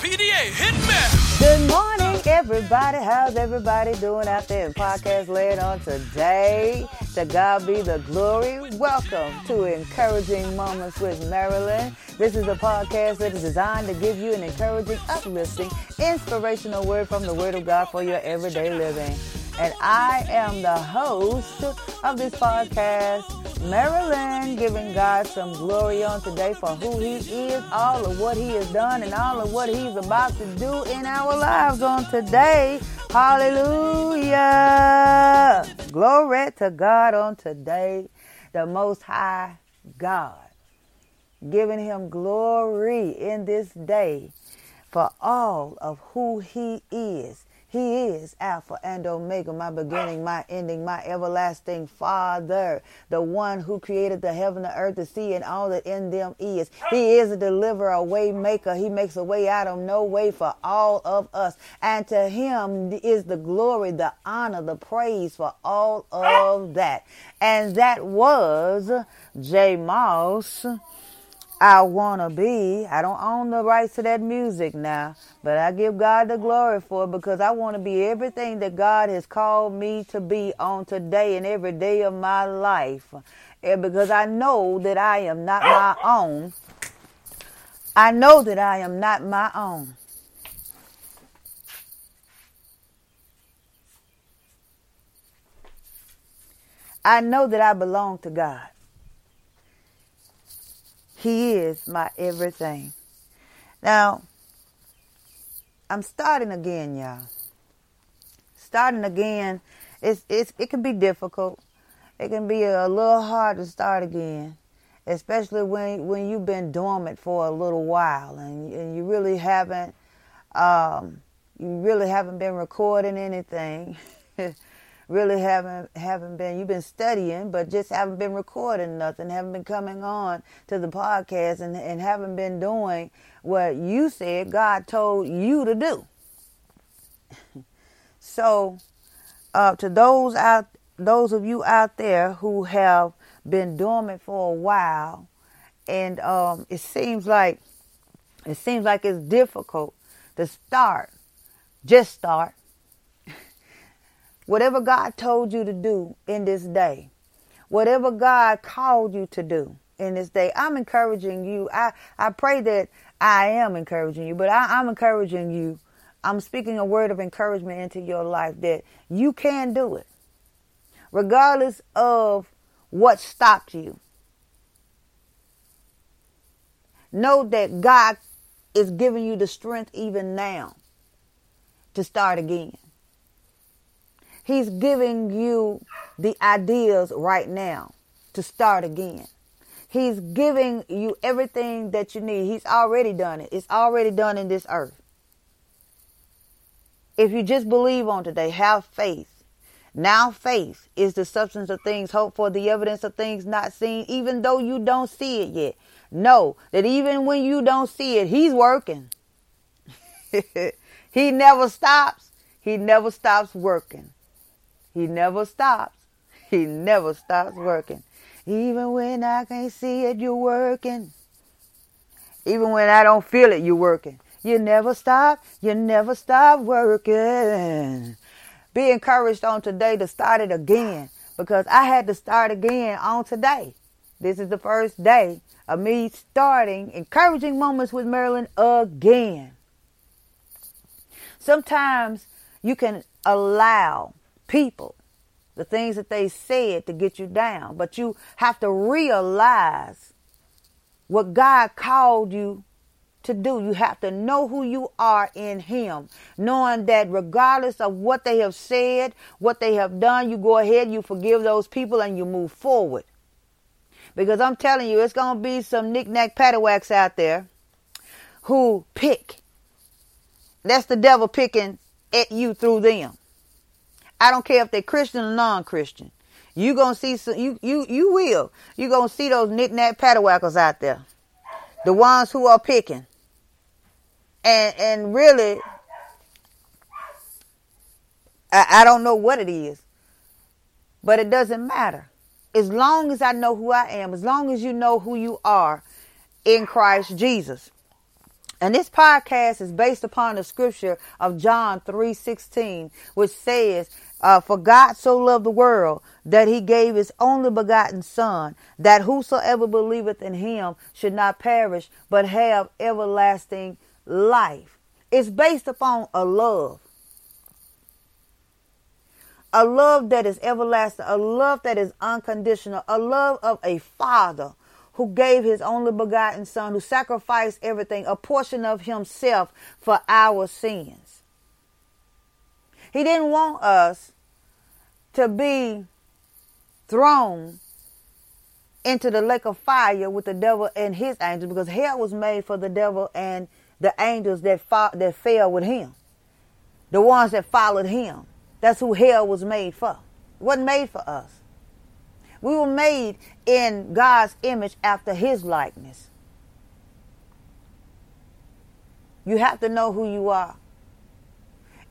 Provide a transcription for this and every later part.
PDA. Good morning, everybody. How's everybody doing out there in podcast land on today? To God be the glory. Welcome to Encouraging Moments with Marilyn. This is a podcast that is designed to give you an encouraging, uplifting, inspirational word from the Word of God for your everyday living. And I am the host of this podcast, Marilyn, giving God some glory on today for who He is, all of what He has done, and all of what He's about to do in our lives on today. Hallelujah. Glory to God on today, the Most High God. Giving Him glory in this day for all of who He is he is Alpha and Omega, my beginning, my ending, my everlasting Father, the one who created the heaven, the earth, the sea, and all that in them is. He is a deliverer, a way maker. He makes a way out of no way for all of us. And to him is the glory, the honor, the praise for all of that. And that was J. Moss I want to be. I don't own the rights to that music now, but I give God the glory for it because I want to be everything that God has called me to be on today and every day of my life. And because I know that I am not my own. I know that I am not my own. I know that I belong to God. He is my everything. Now, I'm starting again, y'all. Starting again, it's, it's, it can be difficult. It can be a little hard to start again, especially when, when you've been dormant for a little while and, and you really haven't, um, you really haven't been recording anything. really haven't haven't been you've been studying but just haven't been recording nothing haven't been coming on to the podcast and, and haven't been doing what you said god told you to do. So uh, to those out those of you out there who have been dormant for a while and um, it seems like it seems like it's difficult to start just start Whatever God told you to do in this day, whatever God called you to do in this day, I'm encouraging you. I, I pray that I am encouraging you, but I, I'm encouraging you. I'm speaking a word of encouragement into your life that you can do it, regardless of what stopped you. Know that God is giving you the strength even now to start again. He's giving you the ideas right now to start again. He's giving you everything that you need. He's already done it. It's already done in this earth. If you just believe on today, have faith. Now faith is the substance of things hoped for, the evidence of things not seen, even though you don't see it yet. Know that even when you don't see it, he's working. he never stops. He never stops working. He never stops. He never stops working. Even when I can't see it, you're working. Even when I don't feel it, you're working. You never stop. You never stop working. Be encouraged on today to start it again because I had to start again on today. This is the first day of me starting encouraging moments with Marilyn again. Sometimes you can allow people, the things that they said to get you down. But you have to realize what God called you to do. You have to know who you are in Him, knowing that regardless of what they have said, what they have done, you go ahead, you forgive those people, and you move forward. Because I'm telling you, it's going to be some knick-knack paddywhacks out there who pick. That's the devil picking at you through them. I don't care if they're Christian or non-Christian. You gonna see some, you you you will. You gonna see those knick-knack paddywhackers out there, the ones who are picking. And and really, I, I don't know what it is, but it doesn't matter. As long as I know who I am, as long as you know who you are in Christ Jesus, And this podcast is based upon the scripture of John 3:16, which says, uh, "For God so loved the world that He gave His only begotten Son, that whosoever believeth in Him should not perish, but have everlasting life." It's based upon a love, a love that is everlasting, a love that is unconditional, a love of a Father who gave his only begotten son, who sacrificed everything, a portion of himself for our sins. He didn't want us to be thrown into the lake of fire with the devil and his angels because hell was made for the devil and the angels that fought, that fell with him. The ones that followed him. That's who hell was made for. It wasn't made for us. We were made in God's image after his likeness. You have to know who you are.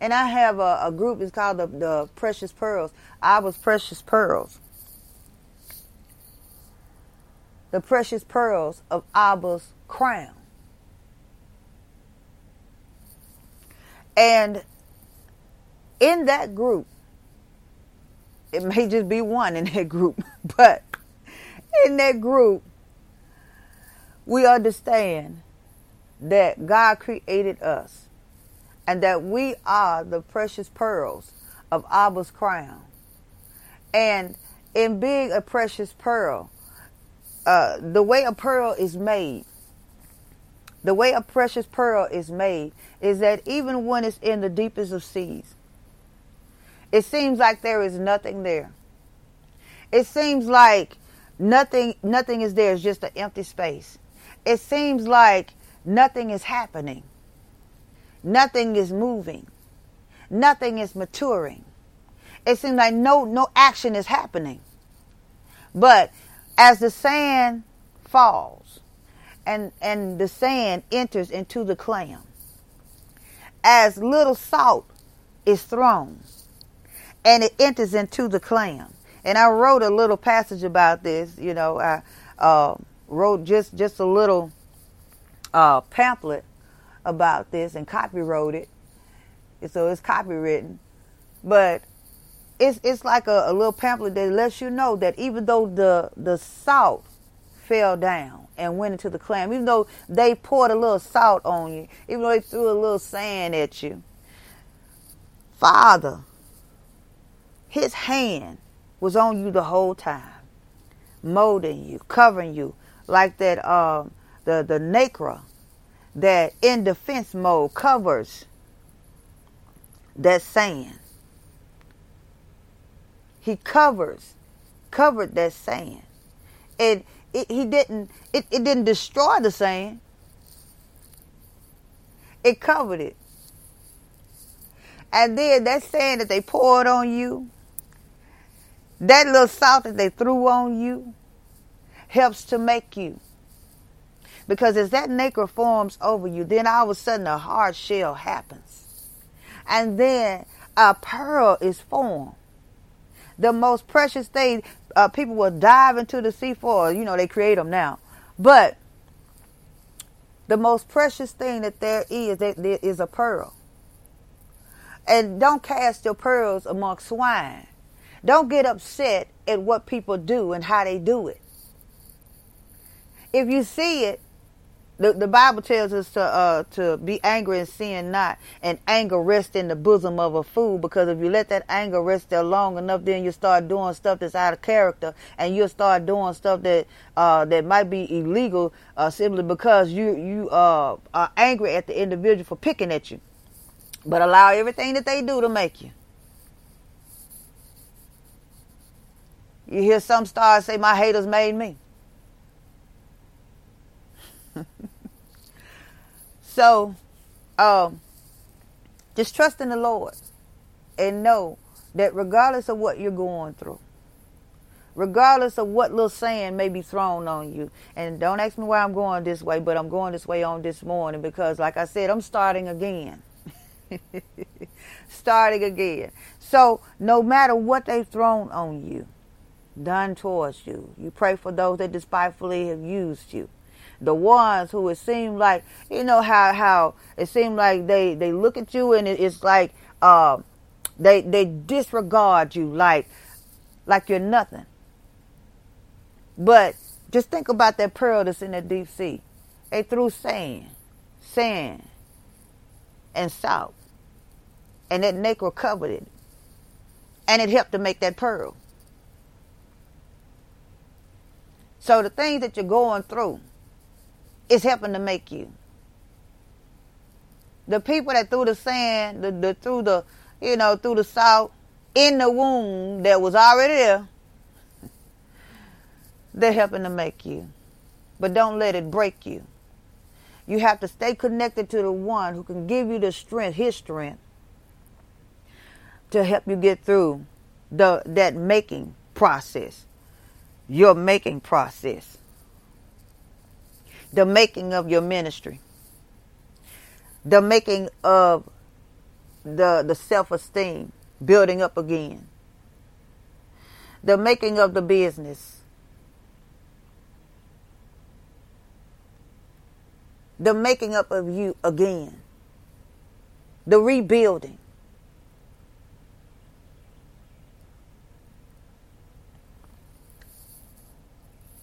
And I have a, a group, it's called the, the Precious Pearls. I was Precious Pearls. The precious pearls of Abba's crown. And in that group, it may just be one in that group, but in that group, we understand that God created us and that we are the precious pearls of Abba's crown. And in being a precious pearl, uh, the way a pearl is made, the way a precious pearl is made is that even when it's in the deepest of seas, it seems like there is nothing there. It seems like nothing nothing is there, it's just an empty space. It seems like nothing is happening. Nothing is moving. Nothing is maturing. It seems like no no action is happening. But as the sand falls and and the sand enters into the clam, as little salt is thrown, and it enters into the clam. And I wrote a little passage about this. You know, I uh, wrote just just a little uh, pamphlet about this and copywrote it. So it's copywritten, but it's it's like a, a little pamphlet that lets you know that even though the the salt fell down and went into the clam, even though they poured a little salt on you, even though they threw a little sand at you, Father his hand was on you the whole time, molding you, covering you, like that um, the the nacre that in defense mode covers that sand. He covers, covered that sand. And it, he didn't, it, it didn't destroy the sand. It covered it. And then that sand that they poured on you, that little salt that they threw on you helps to make you. Because as that nacre forms over you, then all of a sudden a hard shell happens. And then a pearl is formed. The most precious thing, uh, people will dive into the sea for, you know, they create them now. But the most precious thing that there is, that there is a pearl. And don't cast your pearls among swine don't get upset at what people do and how they do it. If you see it, the, the Bible tells us to uh, to be angry and sin not, and anger rest in the bosom of a fool. Because if you let that anger rest there long enough, then you start doing stuff that's out of character, and you'll start doing stuff that uh, that might be illegal uh, simply because you you uh, are angry at the individual for picking at you. But allow everything that they do to make you. You hear some stars say, My haters made me. so, um, just trust in the Lord and know that regardless of what you're going through, regardless of what little sand may be thrown on you, and don't ask me why I'm going this way, but I'm going this way on this morning because, like I said, I'm starting again. starting again. So, no matter what they've thrown on you, done towards you. You pray for those that despitefully have used you. The ones who it seemed like you know how how it seemed like they they look at you and it's like uh, they they disregard you like like you're nothing. But just think about that pearl that's in the deep sea. They threw sand, sand, and salt, and that nacre covered it, and it helped to make that pearl. So the things that you're going through is helping to make you. The people that threw the sand, the, the threw the, you know, threw the salt in the wound that was already there, they're helping to make you. But don't let it break you. You have to stay connected to the one who can give you the strength, his strength, to help you get through the that making process your making process, the making of your ministry, the making of the, the self esteem building up again, the making of the business. The making up of you again. The rebuilding.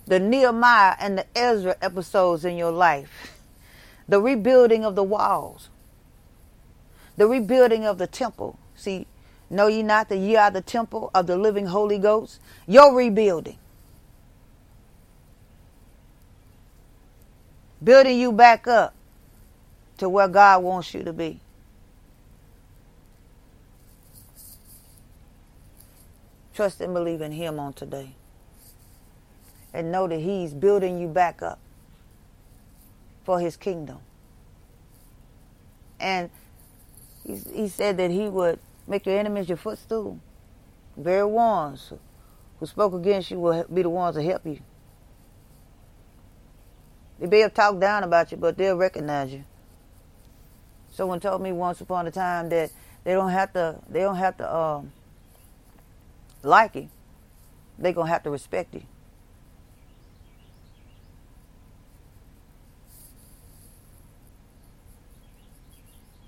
The Nehemiah and the Ezra episodes in your life, the rebuilding of the walls, the rebuilding of the temple. See, know ye not that ye are the temple of the living Holy Ghost? Your rebuilding. Building you back up to where God wants you to be. Trust and believe in Him on today and know that He's building you back up for His kingdom. And he, he said that He would make your enemies your footstool. Very ones who spoke against you will be the ones to help you. They may have talked down about you, but they'll recognize you. Someone told me once upon a time that they don't have to they don't have to um, like you. They're gonna have to respect you.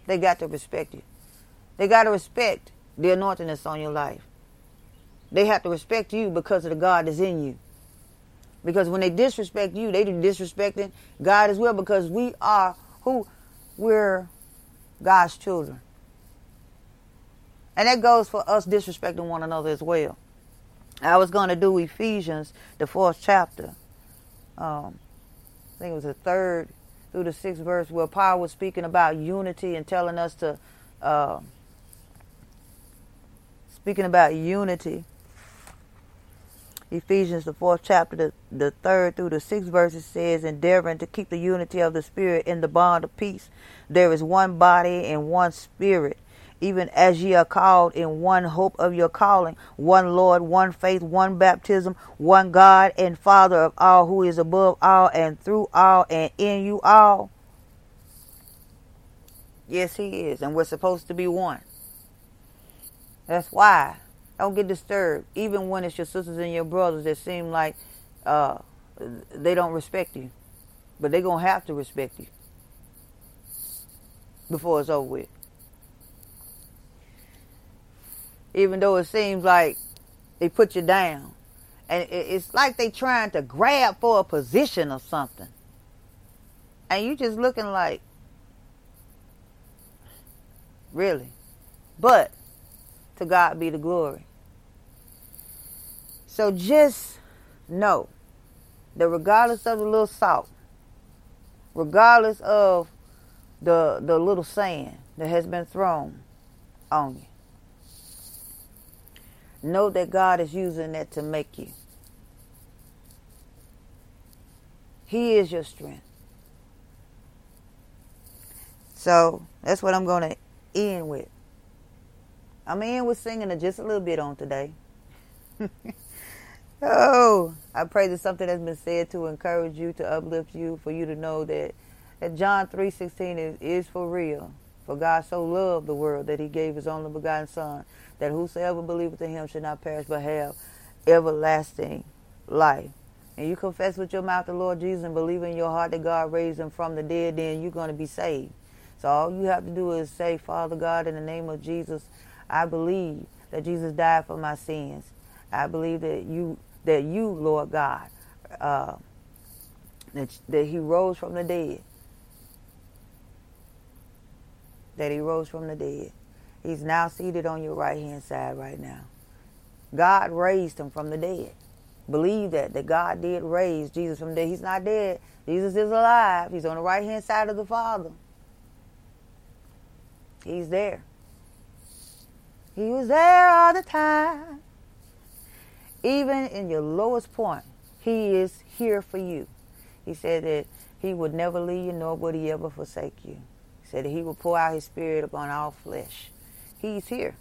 They got to respect you. They got to respect the anointing that's on your life. They have to respect you because of the God that's in you. Because when they disrespect you, they disrespecting God as well because we are who? We're God's children. And that goes for us disrespecting one another as well. I was going to do Ephesians, the fourth chapter. Um, I think it was the third through the sixth verse where Paul was speaking about unity and telling us to, uh, speaking about unity. Ephesians, the fourth chapter, the, the third through the sixth verses says, endeavoring to keep the unity of the Spirit in the bond of peace. There is one body and one Spirit even as ye are called in one hope of your calling, one Lord, one faith, one baptism, one God and Father of all, who is above all and through all and in you all. Yes, He is, and we're supposed to be one. That's why. Don't get disturbed, even when it's your sisters and your brothers that seem like uh, they don't respect you. But they're going to have to respect you before it's over with. Even though it seems like they put you down. And it's like they trying to grab for a position or something. And you just looking like, really? But to God be the glory. So just know that regardless of the little salt, regardless of the the little sand that has been thrown on you, Know that God is using that to make you. He is your strength. So that's what I'm going to end with. I'm in with singing just a little bit on today. oh, I pray that something has been said to encourage you, to uplift you, for you to know that, that John 3.16 is, is for real. For God so loved the world that he gave his only begotten Son, that whosoever believeth in him should not perish but have everlasting life. and you confess with your mouth the Lord Jesus and believe in your heart that God raised him from the dead, then you're going to be saved. So all you have to do is say, Father God, in the name of Jesus, I believe that Jesus died for my sins. I believe that you, that you, Lord God, uh, that, that he rose from the dead. That he rose from the dead. He's now seated on your right hand side right now. God raised him from the dead. Believe that, that God did raise Jesus from the dead. He's not dead. Jesus is alive. He's on the right hand side of the Father. He's there. He was there all the time. Even in your lowest point, He is here for you. He said that He would never leave you, nor would He ever forsake you. He said that He would pour out His Spirit upon all flesh. He's here,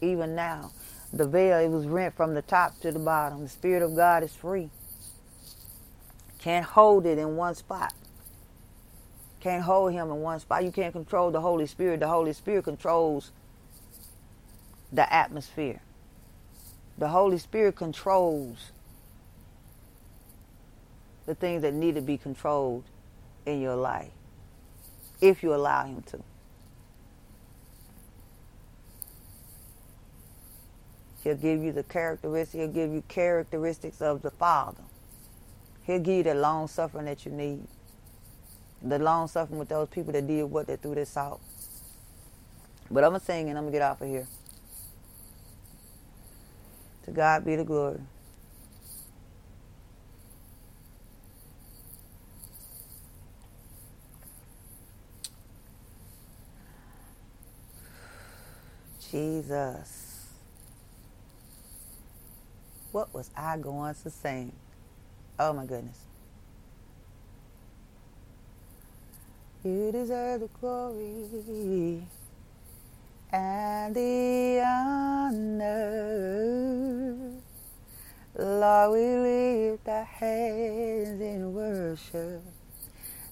even now. The veil, it was rent from the top to the bottom. The Spirit of God is free. Can't hold it in one spot. Can't hold him in one spot. You can't control the Holy Spirit. The Holy Spirit controls the atmosphere. The Holy Spirit controls the things that need to be controlled in your life if you allow Him to. He'll give you the characteristics. He'll give you characteristics of the Father. He'll give you the long suffering that you need. The long suffering with those people that did what they threw this out. But I'm gonna sing and I'm gonna get off of here. To God be the glory. Jesus. What was I going to sing? Oh my goodness. You deserve the glory and the honor. Lord, we lift our hands in worship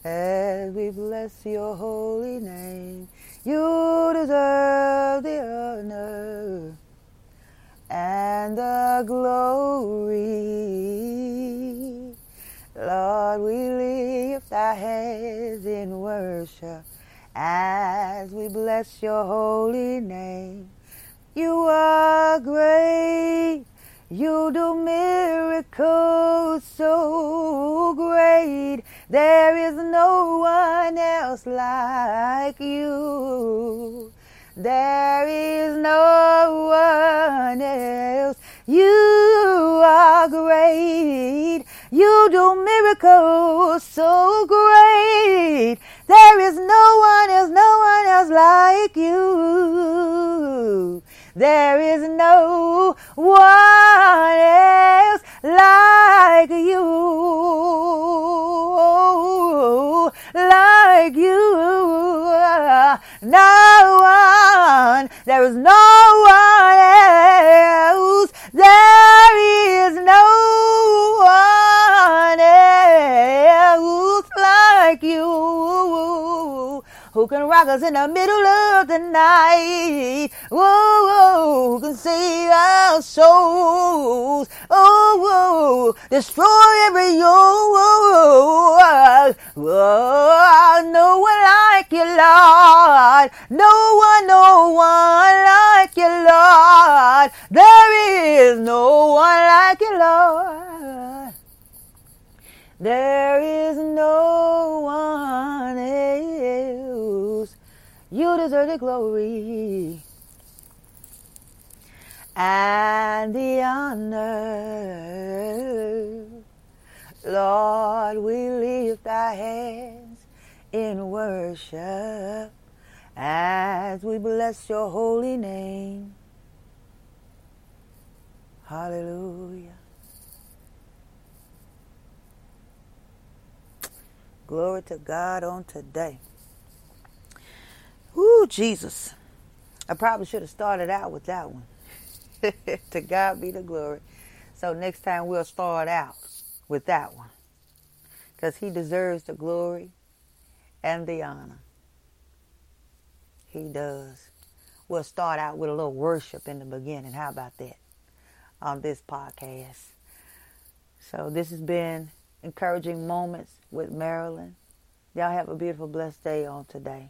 as we bless your holy name. You deserve the honor and the glory. Lord, we lift our hands in worship as we bless your holy name. You are great. You do miracles so great. There is no one else like you. There is no one else. You are great. You do miracles so great. There is no one else, no one else like you. There is no one else like you. Like you. No one. There is no one else. There who can rock us in the middle of the night. Who can save our souls. Oh, whoa, destroy every yoke. Whoa, no one like you, Lord. No one, no one like you, Lord. There is no one like you, Lord. There is no one else. You deserve the glory and the honor. Lord, we lift our hands in worship as we bless your holy name. Hallelujah. Glory to God on today. Ooh, Jesus. I probably should have started out with that one. to God be the glory. So next time we'll start out with that one. Because he deserves the glory and the honor. He does. We'll start out with a little worship in the beginning. How about that? On this podcast. So this has been encouraging moments with Marilyn. Y'all have a beautiful, blessed day on today.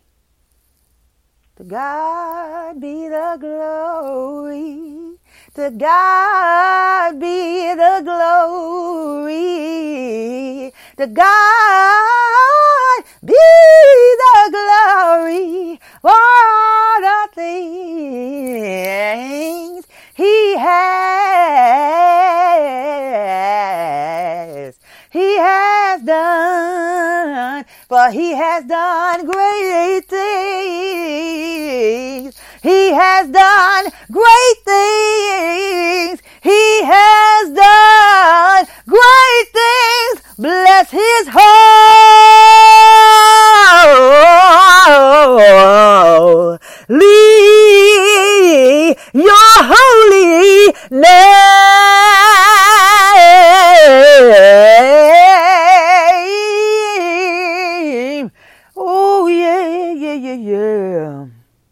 To God be the glory. To God be the glory. To God be the glory for all the things He has. For He has done great things. He has done great things. He has done great things. Bless His holy, your holy name.